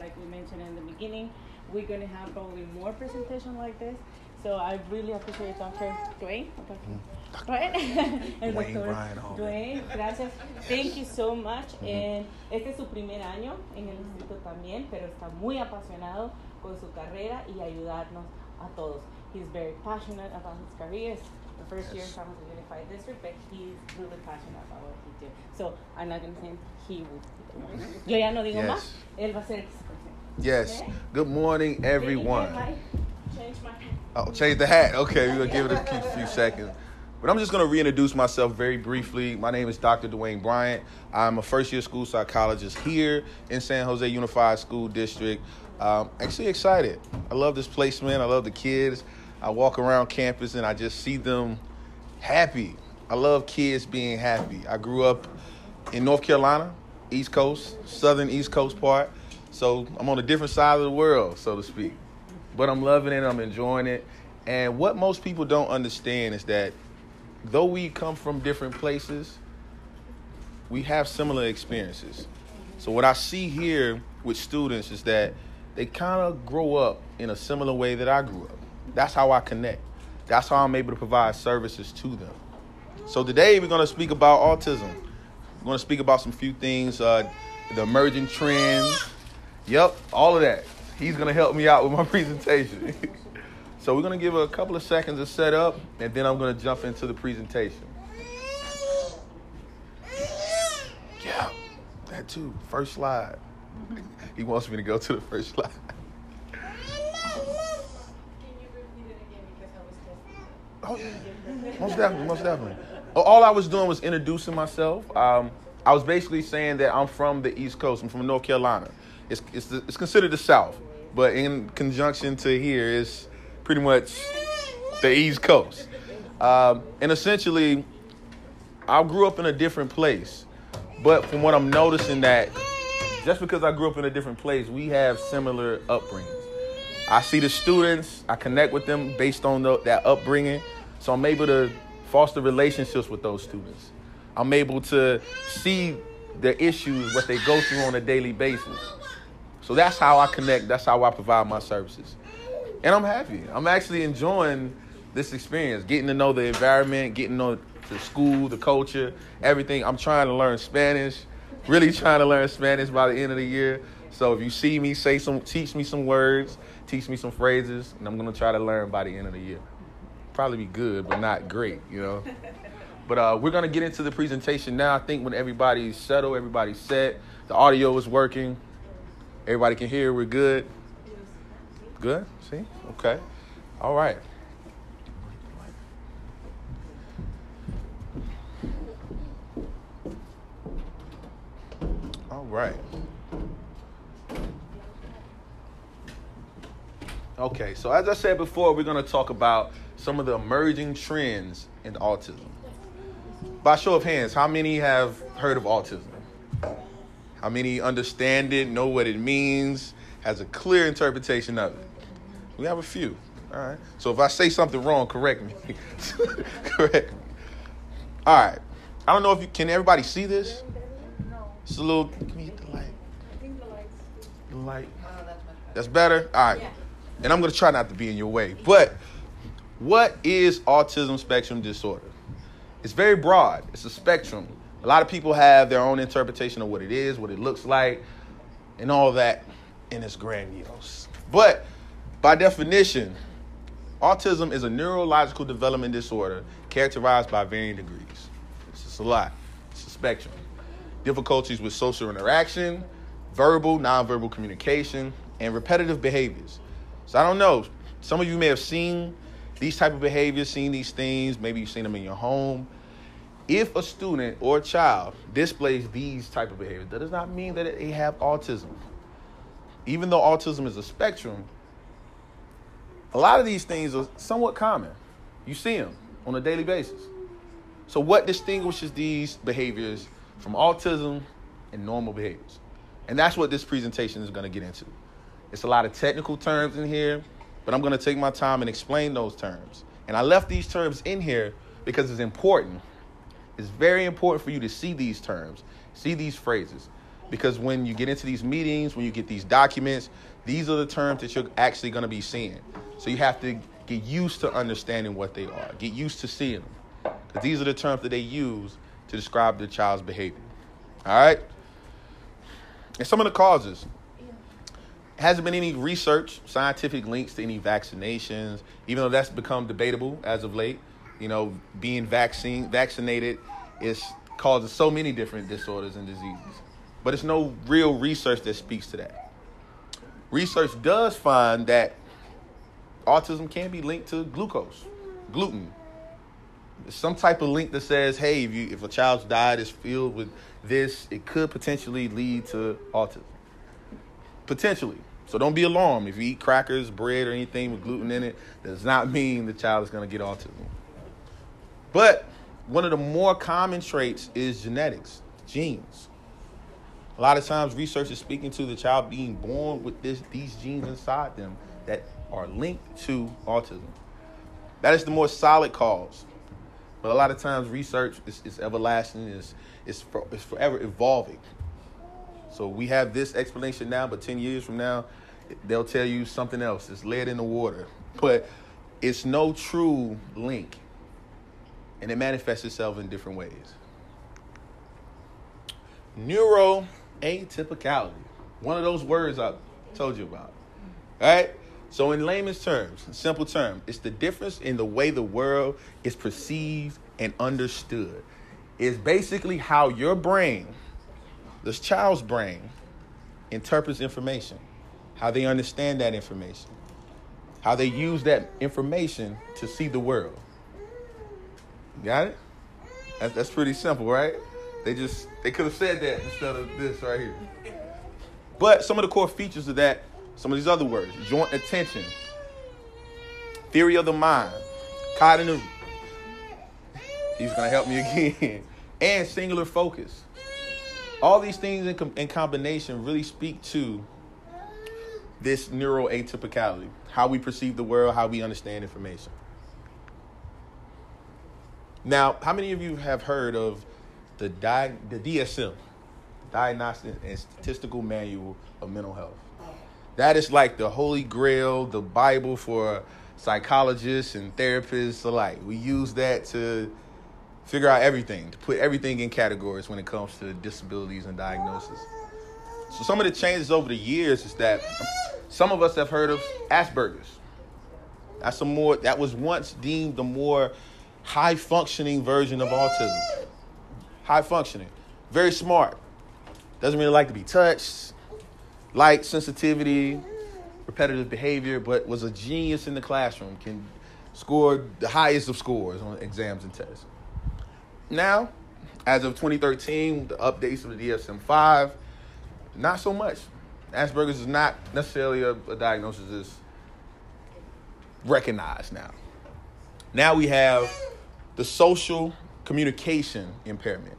like we mentioned in the beginning, we're gonna have probably more presentation like this. So I really appreciate Dr. Dwayne. Dwayne doctor Bryan, homie. Dwayne, gracias. Thank you so much. And este es su primer año en el instituto también, pero está muy apasionado con su carrera y ayudarnos a todos. He's very passionate about his career. The first year in San Jose Unified District, but he's really passionate about what he do. So I'm not going to say he will. Yo ya no digo Yes. más. Él va a ser el que se presente. Yes. Okay. Good morning, everyone. Change my Oh, change the hat. Okay, we're gonna give it a few, few seconds. But I'm just gonna reintroduce myself very briefly. My name is Dr. Dwayne Bryant. I'm a first year school psychologist here in San Jose Unified School District. Um, actually excited. I love this placement. I love the kids. I walk around campus and I just see them happy. I love kids being happy. I grew up in North Carolina, East Coast, Southern East Coast part. So I'm on a different side of the world, so to speak. But I'm loving it, I'm enjoying it. And what most people don't understand is that though we come from different places, we have similar experiences. So what I see here with students is that they kind of grow up in a similar way that I grew up. That's how I connect. That's how I'm able to provide services to them. So today we're going to speak about autism. We're going to speak about some few things, uh, the emerging trends. Yep, all of that. He's going to help me out with my presentation. so we're going to give a couple of seconds to set up, and then I'm going to jump into the presentation. Yeah, that too. First slide. he wants me to go to the first slide. Most definitely, most definitely. All I was doing was introducing myself. Um, I was basically saying that I'm from the East Coast. I'm from North Carolina. It's it's, the, it's considered the South, but in conjunction to here, it's pretty much the East Coast. Um, and essentially, I grew up in a different place, but from what I'm noticing that just because I grew up in a different place, we have similar upbringings. I see the students, I connect with them based on the, that upbringing. So I'm able to foster relationships with those students. I'm able to see the issues, what they go through on a daily basis. So that's how I connect, that's how I provide my services. And I'm happy. I'm actually enjoying this experience, getting to know the environment, getting to know the school, the culture, everything. I'm trying to learn Spanish, really trying to learn Spanish by the end of the year. So if you see me say some, teach me some words, teach me some phrases, and I'm gonna try to learn by the end of the year. Probably be good, but not great, you know. But uh, we're gonna get into the presentation now. I think when everybody's settled, everybody's set, the audio is working, everybody can hear. We're good. Good. See? Okay. All right. All right. Okay, so as I said before, we're going to talk about some of the emerging trends in autism. By show of hands, how many have heard of autism? How many understand it, know what it means, has a clear interpretation of it? We have a few. All right. So if I say something wrong, correct me. correct me. All right. I don't know if you can everybody see this? It's a little can we hit the light? I think the light. That's better? All right. And I'm going to try not to be in your way. But what is autism spectrum disorder? It's very broad. It's a spectrum. A lot of people have their own interpretation of what it is, what it looks like, and all that in its grandiose. But by definition, autism is a neurological development disorder characterized by varying degrees. It's just a lot. It's a spectrum. Difficulties with social interaction, verbal, nonverbal communication, and repetitive behaviors. So I don't know. Some of you may have seen these type of behaviors, seen these things. Maybe you've seen them in your home. If a student or a child displays these type of behaviors, that does not mean that they have autism. Even though autism is a spectrum, a lot of these things are somewhat common. You see them on a daily basis. So what distinguishes these behaviors from autism and normal behaviors? And that's what this presentation is going to get into. It's a lot of technical terms in here, but I'm going to take my time and explain those terms. And I left these terms in here because it's important. It's very important for you to see these terms, see these phrases. because when you get into these meetings, when you get these documents, these are the terms that you're actually going to be seeing. So you have to get used to understanding what they are, get used to seeing them. Because these are the terms that they use to describe the child's behavior. All right? And some of the causes. Hasn't been any research, scientific links to any vaccinations, even though that's become debatable as of late. You know, being vaccine vaccinated is causes so many different disorders and diseases. But it's no real research that speaks to that. Research does find that autism can be linked to glucose, gluten. some type of link that says, hey, if you if a child's diet is filled with this, it could potentially lead to autism. Potentially. So don't be alarmed. If you eat crackers, bread, or anything with gluten in it, does not mean the child is going to get autism. But one of the more common traits is genetics, genes. A lot of times, research is speaking to the child being born with this, these genes inside them that are linked to autism. That is the more solid cause. But a lot of times, research is, is everlasting, is, is, for, is forever evolving. So we have this explanation now, but 10 years from now, they'll tell you something else. It's lead in the water. But it's no true link. And it manifests itself in different ways. Neuroatypicality. One of those words I told you about. All right? So, in layman's terms, simple term, it's the difference in the way the world is perceived and understood. It's basically how your brain, this child's brain, interprets information how they understand that information, how they use that information to see the world. Got it? That's, that's pretty simple, right? They just they could have said that instead of this right here. But some of the core features of that, some of these other words, joint attention, theory of the mind, cognitive. He's gonna help me again, and singular focus. All these things in, com- in combination really speak to this neuroatypicality, how we perceive the world, how we understand information. Now, how many of you have heard of the, di- the DSM, Diagnostic and Statistical Manual of Mental Health? That is like the holy grail, the Bible for psychologists and therapists alike. We use that to figure out everything, to put everything in categories when it comes to disabilities and diagnosis. So some of the changes over the years is that some of us have heard of Asperger's. That's a more that was once deemed the more high functioning version of autism. High functioning, very smart. Doesn't really like to be touched. Light sensitivity, repetitive behavior, but was a genius in the classroom. Can score the highest of scores on exams and tests. Now, as of 2013, the updates of the DSM 5, not so much. Asperger's is not necessarily a, a diagnosis is recognized now. Now we have the social communication impairment.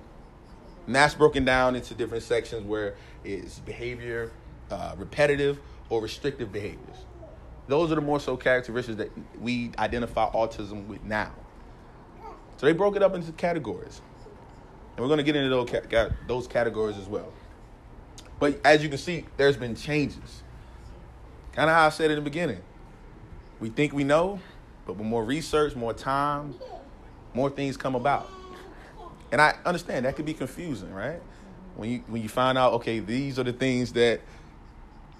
And that's broken down into different sections where it's behavior, uh, repetitive or restrictive behaviors. Those are the more so characteristics that we identify autism with now. So they broke it up into categories. And we're going to get into those, those categories as well. But as you can see, there's been changes. Kind of how I said in the beginning. We think we know, but with more research, more time, more things come about. And I understand that could be confusing, right? When you when you find out, okay, these are the things that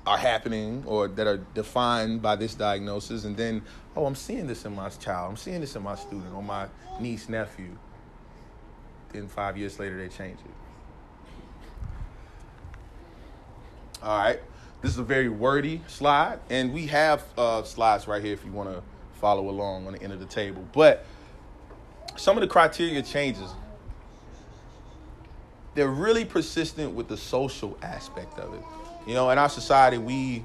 are happening or that are defined by this diagnosis, and then, oh, I'm seeing this in my child, I'm seeing this in my student or my niece, nephew. Then five years later, they change it. All right. This is a very wordy slide, and we have uh, slides right here if you want to follow along on the end of the table. But some of the criteria changes. They're really persistent with the social aspect of it. You know, in our society, we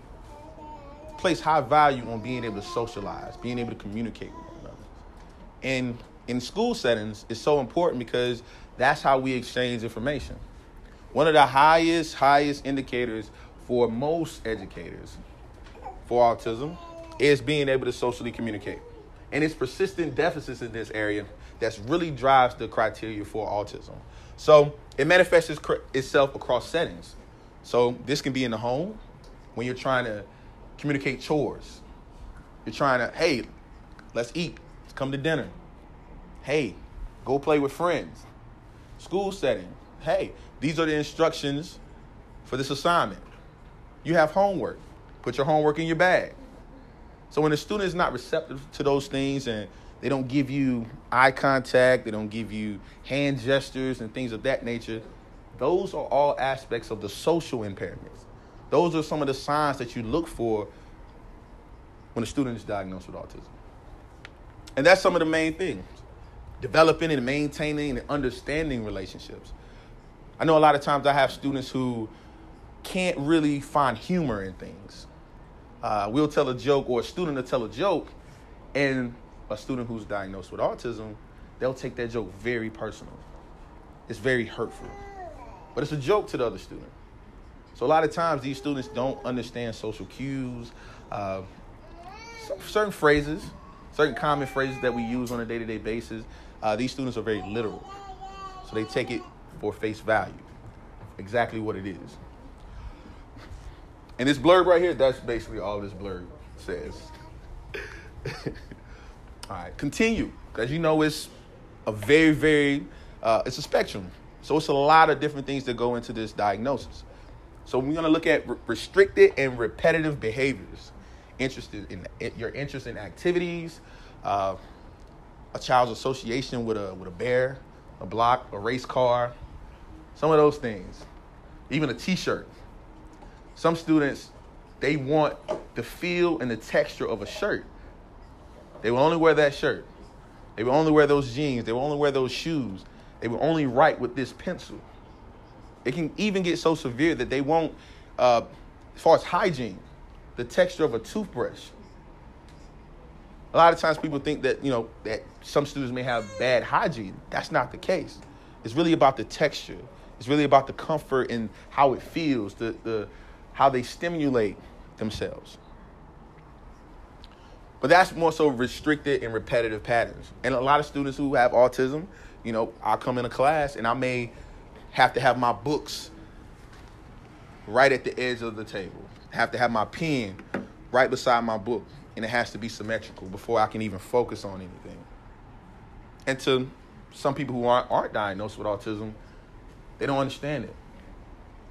place high value on being able to socialize, being able to communicate with one another. And in school settings, it's so important because that's how we exchange information. One of the highest, highest indicators for most educators for autism is being able to socially communicate. And it's persistent deficits in this area that really drives the criteria for autism. So it manifests itself across settings. So this can be in the home when you're trying to communicate chores. You're trying to, hey, let's eat. Let's come to dinner. Hey, go play with friends. School setting. Hey, these are the instructions for this assignment. You have homework. Put your homework in your bag. So when a student is not receptive to those things and they don't give you eye contact, they don't give you hand gestures and things of that nature, those are all aspects of the social impairments. Those are some of the signs that you look for when a student is diagnosed with autism. And that's some of the main things developing and maintaining and understanding relationships. I know a lot of times I have students who can't really find humor in things. Uh, we'll tell a joke, or a student will tell a joke, and a student who's diagnosed with autism, they'll take that joke very personal. It's very hurtful. But it's a joke to the other student. So a lot of times these students don't understand social cues, uh, certain phrases, certain common phrases that we use on a day-to-day basis. Uh, these students are very literal, so they take it for face value, exactly what it is. And this blurb right here, that's basically all this blurb says. all right, continue, because you know it's a very, very, uh, it's a spectrum. So it's a lot of different things that go into this diagnosis. So we're going to look at re- restricted and repetitive behaviors. Interested in, in your interest in activities, uh, a child's association with a with a bear, a block, a race car, some of those things. Even a T-shirt. Some students they want the feel and the texture of a shirt. They will only wear that shirt. They will only wear those jeans. They will only wear those shoes. They will only write with this pencil. It can even get so severe that they won't, uh, as far as hygiene, the texture of a toothbrush. A lot of times people think that, you know, that some students may have bad hygiene. That's not the case. It's really about the texture. It's really about the comfort and how it feels, the, the how they stimulate themselves. But that's more so restricted and repetitive patterns. And a lot of students who have autism, you know, I'll come in a class and I may have to have my books right at the edge of the table. Have to have my pen right beside my book, and it has to be symmetrical before I can even focus on anything. And to some people who aren't, aren't diagnosed with autism, they don't understand it.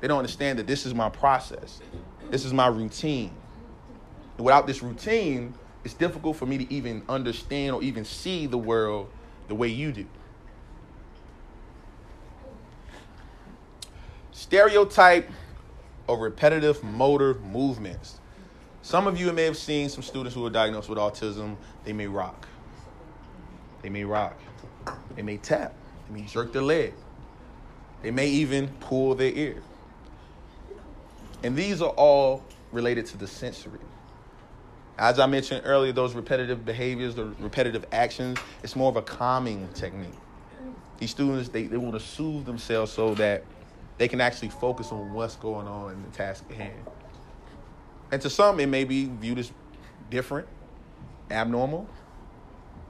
They don't understand that this is my process. This is my routine. And without this routine, it's difficult for me to even understand or even see the world the way you do. Stereotype or repetitive motor movements. Some of you may have seen some students who are diagnosed with autism. They may rock. They may rock. They may tap. They may jerk their leg. They may even pull their ear. And these are all related to the sensory. As I mentioned earlier, those repetitive behaviors, the repetitive actions, it's more of a calming technique. These students, they, they want to soothe themselves so that they can actually focus on what's going on in the task at hand. And to some, it may be viewed as different, abnormal,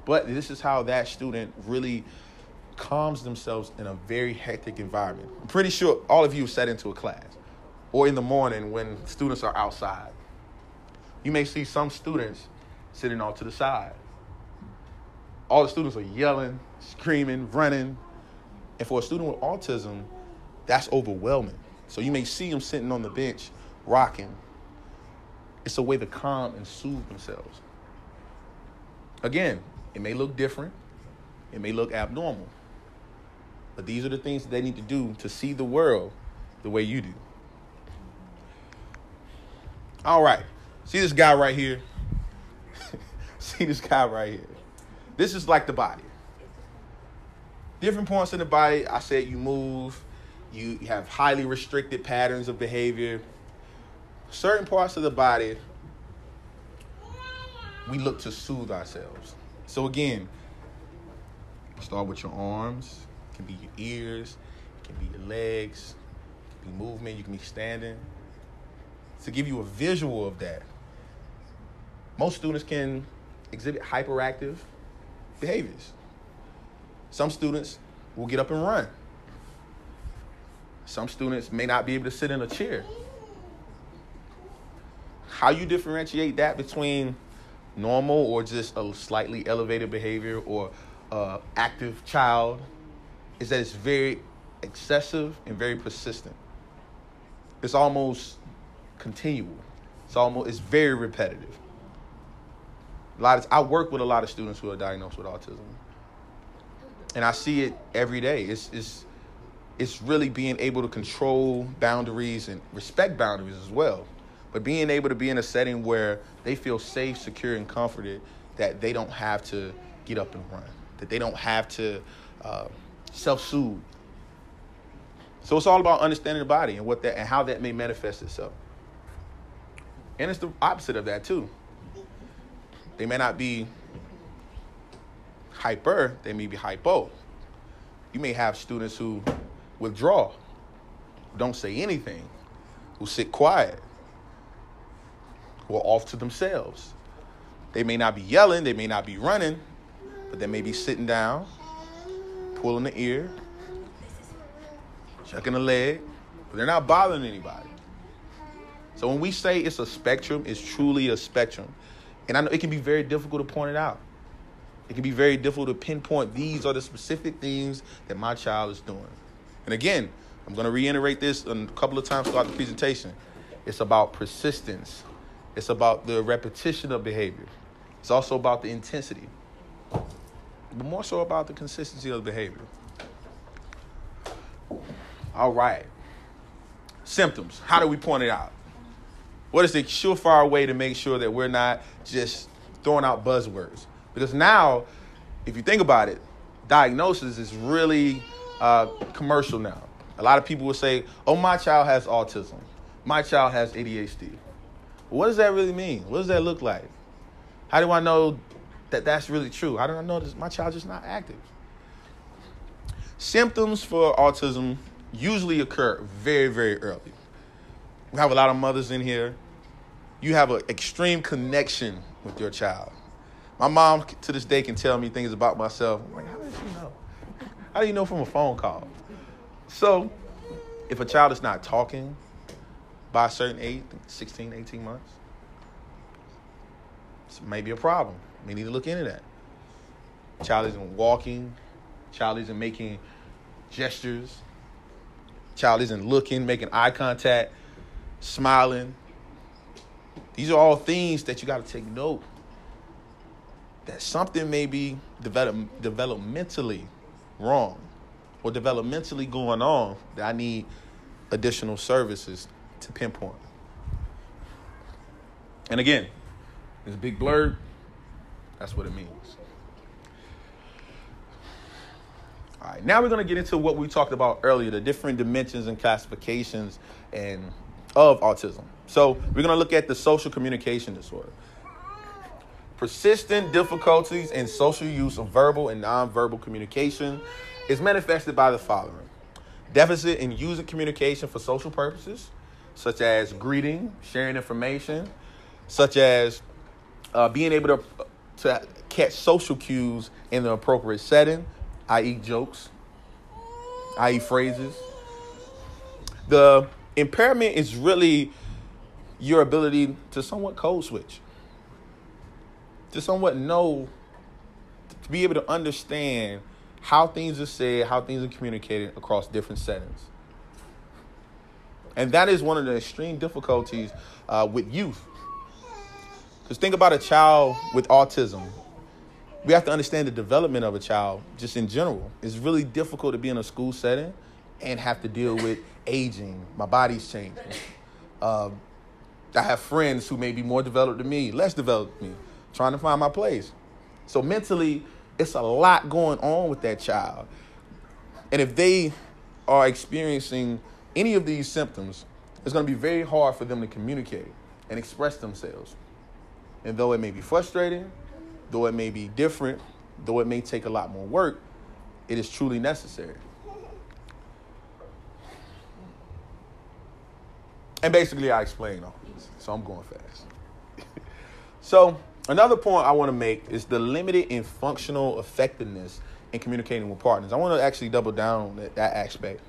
but this is how that student really calms themselves in a very hectic environment. I'm pretty sure all of you have sat into a class or in the morning when students are outside. You may see some students sitting off to the side. All the students are yelling, screaming, running. And for a student with autism, that's overwhelming. So you may see them sitting on the bench rocking. It's a way to calm and soothe themselves. Again, it may look different, it may look abnormal, but these are the things they need to do to see the world the way you do. All right, see this guy right here? see this guy right here? This is like the body. Different points in the body, I said you move, you have highly restricted patterns of behavior. Certain parts of the body, we look to soothe ourselves. So again, start with your arms. It can be your ears. It can be your legs. It can be movement. You can be standing. To give you a visual of that, most students can exhibit hyperactive behaviors. Some students will get up and run. Some students may not be able to sit in a chair. How you differentiate that between normal or just a slightly elevated behavior or uh, active child is that it's very excessive and very persistent. It's almost continual. It's almost it's very repetitive. A lot of, I work with a lot of students who are diagnosed with autism, and I see it every day. It's it's it's really being able to control boundaries and respect boundaries as well. But being able to be in a setting where they feel safe, secure, and comforted that they don't have to get up and run, that they don't have to uh, self-soothe. So it's all about understanding the body and what that and how that may manifest itself. And it's the opposite of that too. They may not be hyper, they may be hypo. You may have students who withdraw, don't say anything, who sit quiet, who are off to themselves. They may not be yelling, they may not be running, but they may be sitting down, pulling the ear, checking the leg, but they're not bothering anybody. So when we say it's a spectrum, it's truly a spectrum. And I know it can be very difficult to point it out. It can be very difficult to pinpoint these are the specific things that my child is doing. And again, I'm going to reiterate this a couple of times throughout the presentation. It's about persistence. It's about the repetition of behavior. It's also about the intensity, but more so about the consistency of the behavior. All right. Symptoms. How do we point it out? What is the surefire way to make sure that we're not just throwing out buzzwords? Because now, if you think about it, diagnosis is really uh, commercial now. A lot of people will say, "Oh, my child has autism. My child has ADHD." What does that really mean? What does that look like? How do I know that that's really true? How do I know that my child is not active? Symptoms for autism usually occur very, very early. We have a lot of mothers in here. You have an extreme connection with your child. My mom to this day can tell me things about myself. I'm like, how does she know? How do you know from a phone call? So, if a child is not talking by a certain age, 16, 18 months, it may be a problem. We need to look into that. Child isn't walking, child isn't making gestures, child isn't looking, making eye contact, smiling. These are all things that you got to take note that something may be develop, developmentally wrong or developmentally going on that I need additional services to pinpoint. And again, this big blurb, that's what it means. All right, now we're going to get into what we talked about earlier, the different dimensions and classifications and of autism. So, we're going to look at the social communication disorder. Persistent difficulties in social use of verbal and nonverbal communication is manifested by the following deficit in using communication for social purposes, such as greeting, sharing information, such as uh, being able to, to catch social cues in the appropriate setting, i.e., jokes, i.e., phrases. The impairment is really your ability to somewhat code switch to somewhat know, to be able to understand how things are said, how things are communicated across different settings. And that is one of the extreme difficulties uh, with youth. Because think about a child with autism. We have to understand the development of a child just in general. It's really difficult to be in a school setting and have to deal with aging. My body's changing. Uh, I have friends who may be more developed than me, less developed than me trying to find my place. So mentally, it's a lot going on with that child. And if they are experiencing any of these symptoms, it's going to be very hard for them to communicate and express themselves. And though it may be frustrating, though it may be different, though it may take a lot more work, it is truly necessary. And basically, I explained all this, so I'm going fast. so, Another point I want to make is the limited in functional effectiveness in communicating with partners. I want to actually double down on that, that aspect.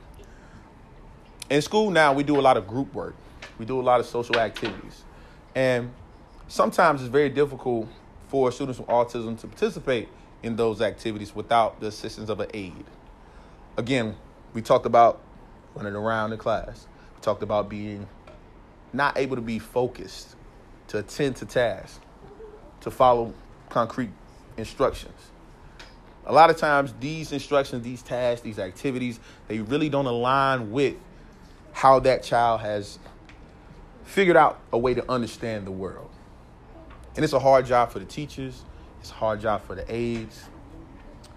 in school now, we do a lot of group work, we do a lot of social activities. And sometimes it's very difficult for students with autism to participate in those activities without the assistance of an aide. Again, we talked about running around the class. We talked about being not able to be focused, to attend to tasks, to follow concrete instructions. A lot of times, these instructions, these tasks, these activities, they really don't align with how that child has figured out a way to understand the world. And it's a hard job for the teachers, it's a hard job for the aides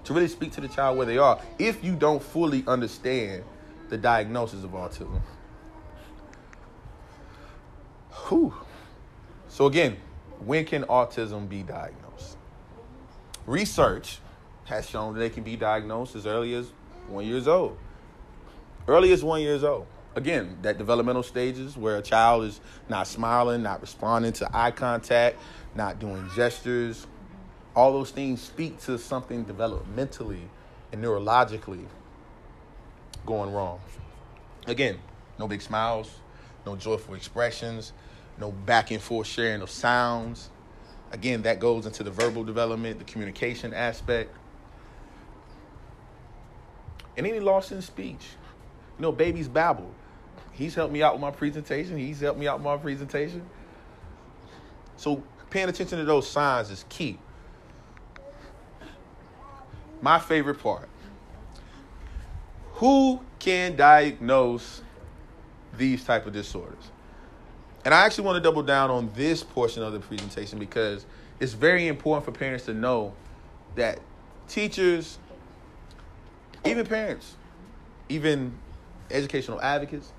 to really speak to the child where they are if you don't fully understand the diagnosis of autism. Whew. So again, when can autism be diagnosed? Research has shown that they can be diagnosed as early as one years old. Early as one years old. Again, that developmental stages where a child is not smiling, not responding to eye contact, not doing gestures. All those things speak to something developmentally and neurologically going wrong. Again, no big smiles, no joyful expressions, no back and forth sharing of sounds. Again, that goes into the verbal development, the communication aspect. And any loss in speech. You know, babies babble. He's helped me out with my presentation. He's helped me out with my presentation. So paying attention to those signs is key. My favorite part. Who can diagnose these type of disorders? And I actually want to double down on this portion of the presentation because it's very important for parents to know that teachers, even parents, even educational advocates,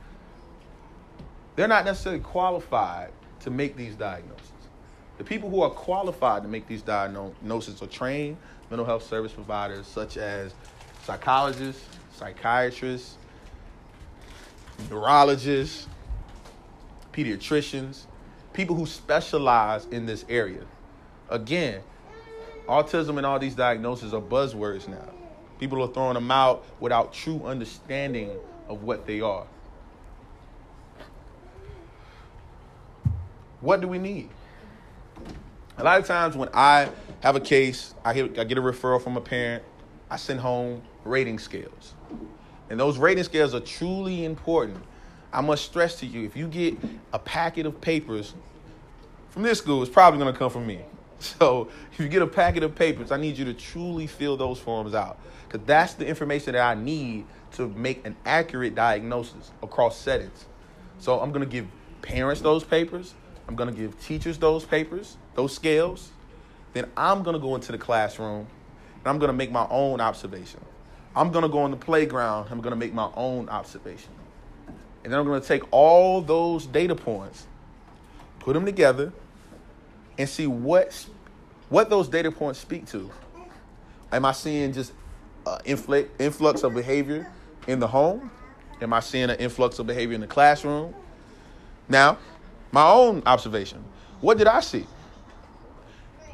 they're not necessarily qualified to make these diagnoses. The people who are qualified to make these diagnoses are trained mental health service providers such as psychologists, psychiatrists, neurologists, pediatricians, people who specialize in this area. Again, autism and all these diagnoses are buzzwords now. People are throwing them out without true understanding of what they are. What do we need? A lot of times when I have a case, I get, a referral from a parent, I send home rating scales. And those rating scales are truly important. I must stress to you if you get a packet of papers from this school, it's probably going to come from me. So if you get a packet of papers, I need you to truly fill those forms out because that's the information that I need to make an accurate diagnosis across settings. So I'm going to give parents those papers. I'm going to give teachers those papers, those scales. Then I'm going to go into the classroom and I'm going to make my own observation. I'm going to go on the playground. I'm going to make my own observation. And then I'm going to take all those data points, put them together, and see what what those data points speak to. Am I seeing just uh, influx of behavior in the home? Am I seeing an influx of behavior in the classroom? Now, my own observation. What did I see?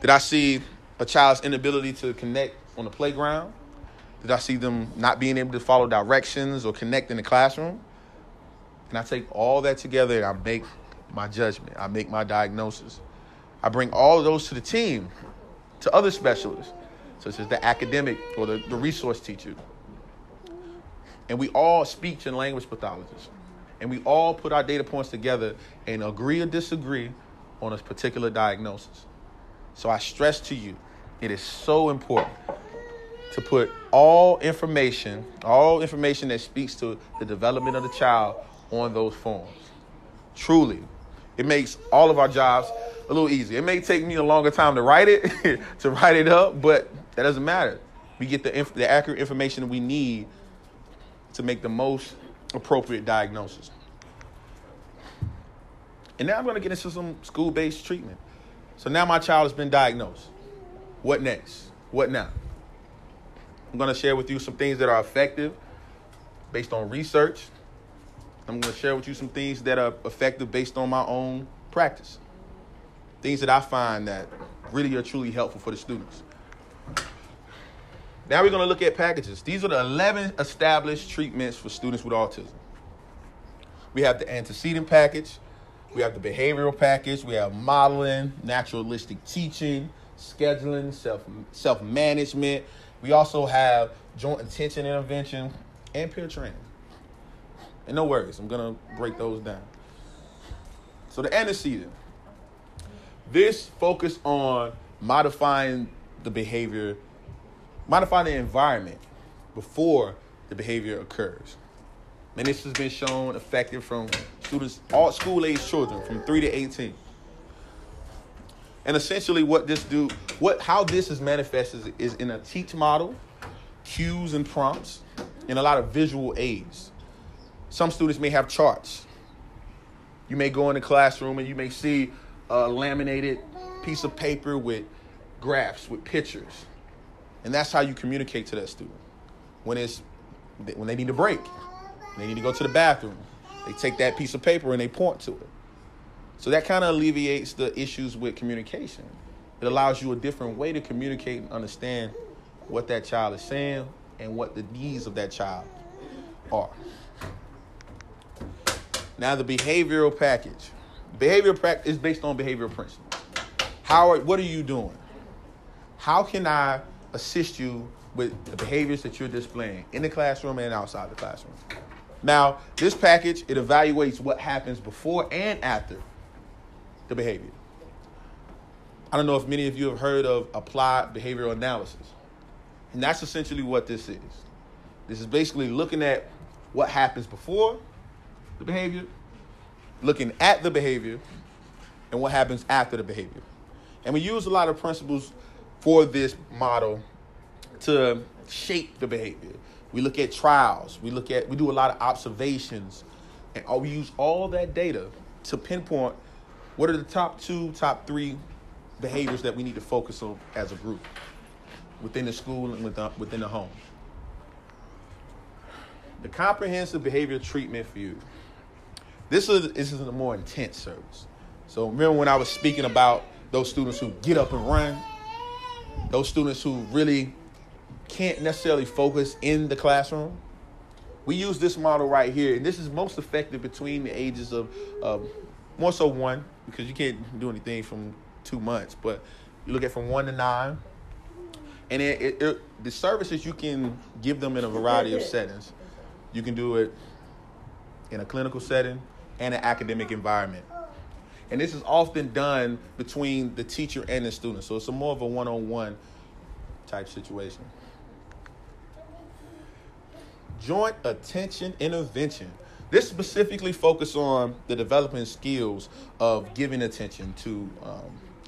Did I see a child's inability to connect on the playground? Did I see them not being able to follow directions or connect in the classroom? And I take all that together and I make my judgment. I make my diagnosis. I bring all of those to the team, to other specialists, such as the academic or the, the resource teacher. And we all speech and language pathologists and we all put our data points together and agree or disagree on a particular diagnosis. So I stress to you, it is so important to put all information, all information that speaks to the development of the child on those forms. Truly, it makes all of our jobs a little easier. It may take me a longer time to write it, to write it up, but that doesn't matter. We get the, inf- the accurate information we need to make the most appropriate diagnosis. And now I'm going to get into some school based treatment. So now my child has been diagnosed. What next? What now? I'm going to share with you some things that are effective based on research. I'm going to share with you some things that are effective based on my own practice. Things that I find that really are truly helpful for the students. Now we're going to look at packages. These are the 11 established treatments for students with autism. We have the antecedent package. We have the behavioral package. We have modeling, naturalistic teaching, scheduling, self self management. We also have joint attention intervention and peer training. And no worries, I'm gonna break those down. So the antecedent. This focus on modifying the behavior, modifying the environment before the behavior occurs. And this has been shown effective from students, all school age children from 3 to 18. And essentially what this do, what how this is manifested is in a teach model, cues and prompts, and a lot of visual aids. Some students may have charts. You may go in the classroom and you may see a laminated piece of paper with graphs, with pictures. And that's how you communicate to that student. When it's when they need a break, they need to go to the bathroom. They take that piece of paper and they point to it. So that kind of alleviates the issues with communication. It allows you a different way to communicate and understand what that child is saying and what the needs of that child are. Now, the behavioral package. Behavioral practice is based on behavioral principles. How what are you doing? How can I assist you with the behaviors that you're displaying in the classroom and outside the classroom? Now, this package it evaluates what happens before and after the behavior. I don't know if many of you have heard of applied behavioral analysis. And that's essentially what this is. This is basically looking at what happens before the behavior, looking at the behavior, and what happens after the behavior. And we use a lot of principles for this model to shape the behavior. We look at trials, we look at we do a lot of observations, and we use all that data to pinpoint what are the top two, top three behaviors that we need to focus on as a group within the school and uh, within the home. The comprehensive behavior treatment for you. This is this is a more intense service. So remember when I was speaking about those students who get up and run, those students who really can't necessarily focus in the classroom. We use this model right here, and this is most effective between the ages of more so one, because you can't do anything from two months, but you look at from one to nine. And it, it, it, the services you can give them in a variety of settings. You can do it in a clinical setting and an academic environment. And this is often done between the teacher and the student. So it's a more of a one on one type situation. Joint attention intervention. This specifically focuses on the developing skills of giving attention to um,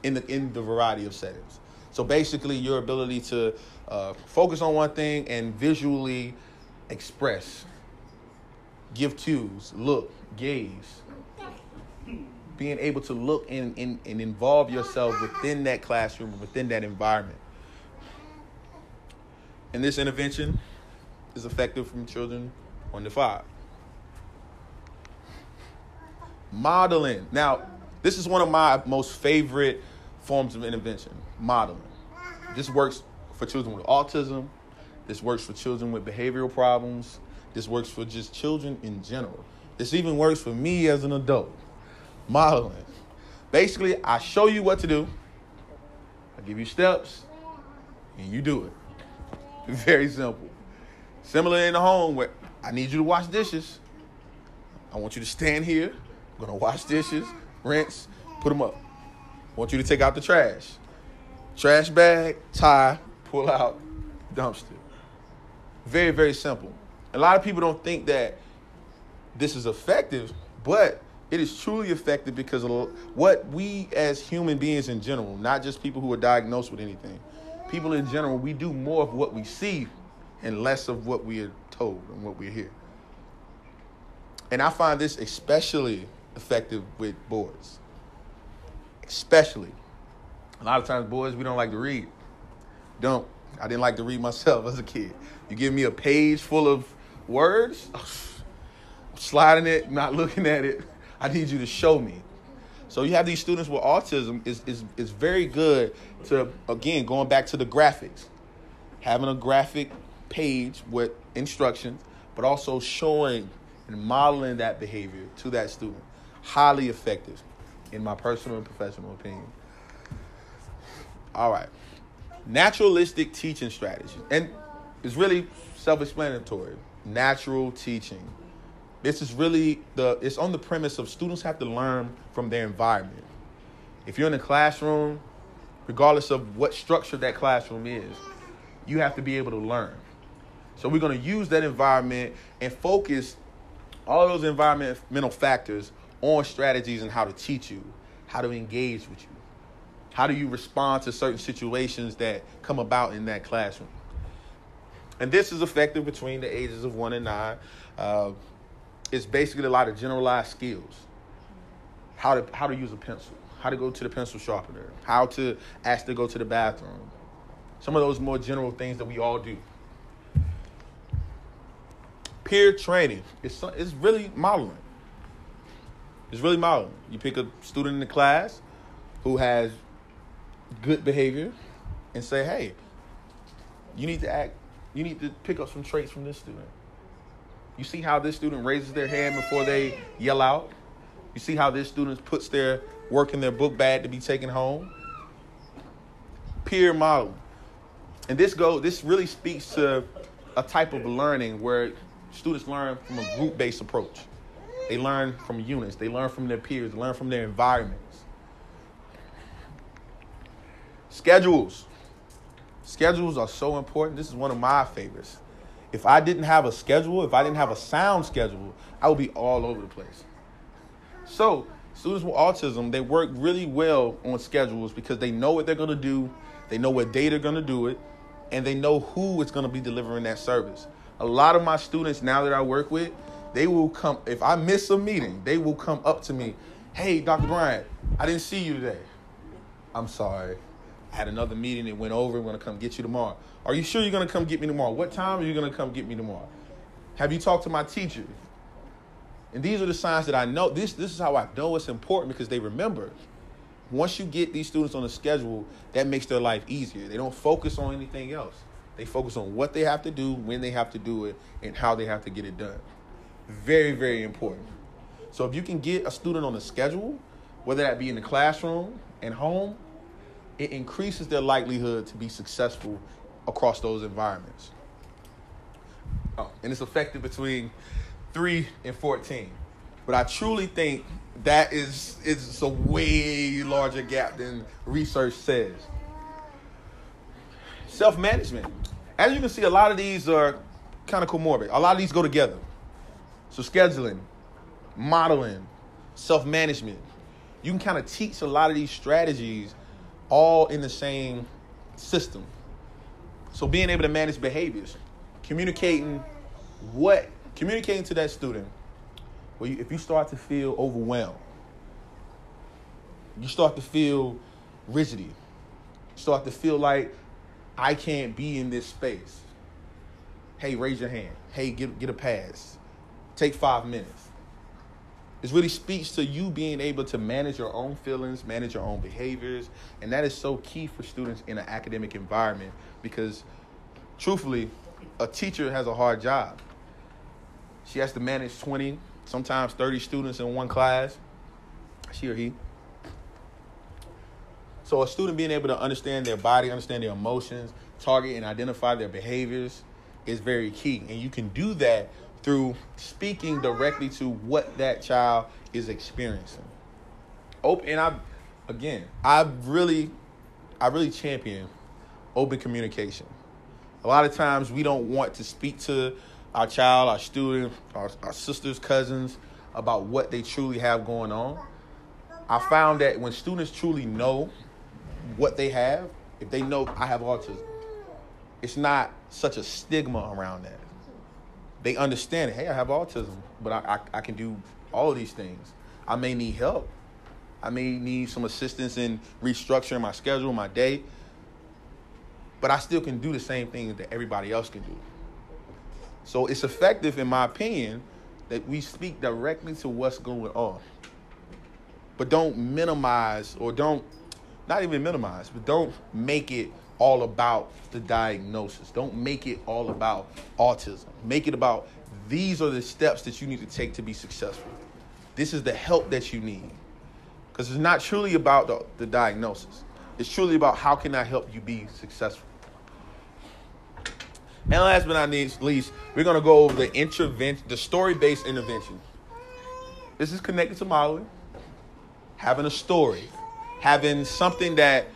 in the in the variety of settings. So basically, your ability to uh, focus on one thing and visually express, give cues, look, gaze, being able to look and, and, and involve yourself within that classroom, within that environment. And this intervention is effective from children one to five. Modeling. Now, this is one of my most favorite forms of intervention modeling. This works for children with autism. This works for children with behavioral problems. This works for just children in general. This even works for me as an adult. Modeling. Basically, I show you what to do, I give you steps, and you do it. Very simple. Similar in the home where I need you to wash dishes. I want you to stand here I'm gonna wash dishes, rinse, put them up. I want you to take out the trash. Trash bag, tie, pull out, dumpster. Very, very simple. A lot of people don't think that this is effective, but it is truly effective because of what we as human beings in general, not just people who are diagnosed with anything, people in general, we do more of what we see and less of what we are told and what we hear. And I find this especially effective with boys. Especially. A lot of times, boys, we don't like to read. Don't. I didn't like to read myself as a kid. You give me a page full of words, sliding it, not looking at it. I need you to show me. So you have these students with autism is is is very good to again going back to the graphics. Having a graphic page with instructions, but also showing and modeling that behavior to that student. Highly effective, in my personal and professional opinion. All right. Naturalistic teaching strategies, And it's really self explanatory. Natural teaching. This is really the, it's on the premise of students have to learn from their environment. If you're in a classroom, regardless of what structure that classroom is, you have to be able to learn. So we're going to use that environment and focus all those environmental factors on strategies and how to teach you, how to engage with you. How do you respond to certain situations that come about in that classroom? And this is effective between the ages of one and nine. Uh, it's basically a lot of generalized skills. How to how to use a pencil, how to go to the pencil sharpener, how to ask to go to the bathroom. Some of those more general things that we all do. Peer training. It's it's really modeling. It's really modeling. You pick a student in the class who has good behavior and say, hey, you need to act, you need to pick up some traits from this student. You see how this student raises their hand before they yell out? You see how this student puts their work in their book bag to be taken home? Peer model. And this go this really speaks to a type of learning where students learn from a group-based approach. They learn from units, they learn from their peers, they learn from their environments. Schedules. Schedules are so important. This is one of my favorites. If I didn't have a schedule, if I didn't have a sound schedule, I would be all over the place. So, students with autism, they work really well on schedules because they know what they're going to do, they know what day they're going to do it, and they know who is going to be delivering that service. A lot of my students now that I work with, they will come, if I miss a meeting, they will come up to me, hey, Dr. Bryant, I didn't see you today. I'm sorry. Had another meeting that went over. I'm going to come get you tomorrow. Are you sure you're going to come get me tomorrow? What time are you going to come get me tomorrow? Have you talked to my teacher? And these are the signs that I know. This, this is how I know it's important because they remember. Once you get these students on a schedule, that makes their life easier. They don't focus on anything else. They focus on what they have to do, when they have to do it, and how they have to get it done. Very, very important. So if you can get a student on a schedule, whether that be in the classroom and home, it increases their likelihood to be successful across those environments. Oh, and it's effective between 3 and 14. But I truly think that is is a way larger gap than research says. Self-management. As you can see, a lot of these are kind of comorbid. A lot of these go together. So scheduling, modeling, self-management. You can kind of teach a lot of these strategies all in the same system. So being able to manage behaviors, communicating what, communicating to that student, well, if you start to feel overwhelmed, you start to feel rigidity, start to feel like I can't be in this space. Hey, raise your hand. Hey, get get a pass. Take five minutes. It really speaks to you being able to manage your own feelings, manage your own behaviors, and that is so key for students in an academic environment because, truthfully, a teacher has a hard job. She has to manage 20, sometimes 30 students in one class, she or he. So, a student being able to understand their body, understand their emotions, target and identify their behaviors is very key. And you can do that through speaking directly to what that child is experiencing. Open and I again, I really I really champion open communication. A lot of times we don't want to speak to our child, our student, our, our sisters, cousins about what they truly have going on. I found that when students truly know what they have, if they know I have autism, it's not such a stigma around that they understand, hey, I have autism, but I, I, I can do all these things. I may need help. I may need some assistance in restructuring my schedule, my day, but I still can do the same things that everybody else can do. So it's effective, in my opinion, that we speak directly to what's going on. But don't minimize or don't, not even minimize, but don't make it all about the diagnosis. Don't make it all about autism. Make it about these are the steps that you need to take to be successful. This is the help that you need. Because it's not truly about the, the diagnosis. It's truly about how can I help you be successful. And last but not least, we're going to go over the intervention, the story-based intervention. This is connected to modeling. Having a story, having something that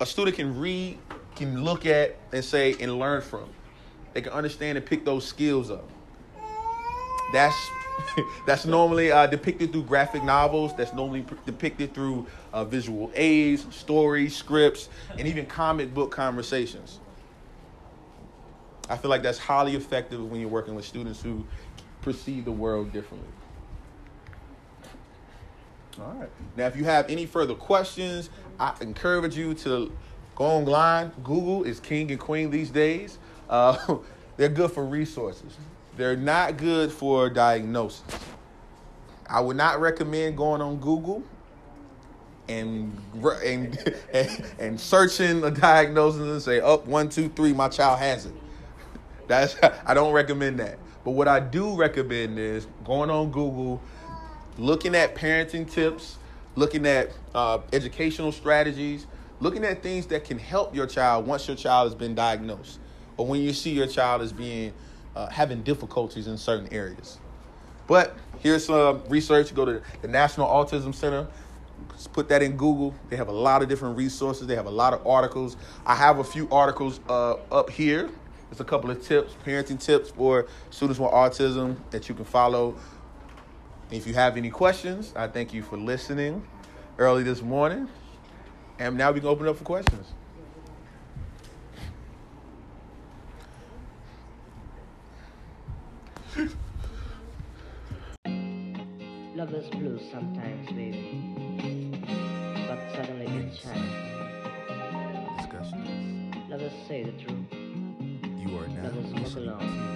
a student can read, can look at, and say and learn from. They can understand and pick those skills up. That's that's normally uh, depicted through graphic novels. That's normally p- depicted through uh, visual aids, stories, scripts, and even comic book conversations. I feel like that's highly effective when you're working with students who perceive the world differently. All right. Now, if you have any further questions, I encourage you to go online. Google is king and queen these days. Uh, they're good for resources. They're not good for diagnosis. I would not recommend going on Google and and and, searching a diagnosis and say, "Up oh, one, two, three, my child has it." That's I don't recommend that. But what I do recommend is going on Google, looking at parenting tips, looking at uh, educational strategies, looking at things that can help your child once your child has been diagnosed, or when you see your child as being uh, having difficulties in certain areas. But here's some research. Go to the National Autism Center. Just put that in Google. They have a lot of different resources. They have a lot of articles. I have a few articles uh, up here just a couple of tips, parenting tips for students with autism that you can follow. If you have any questions, I thank you for listening early this morning. And now we can open up for questions. Love is blue sometimes, baby. But suddenly it shines. Discussion. Let us say the truth. You are now Let us walk alone.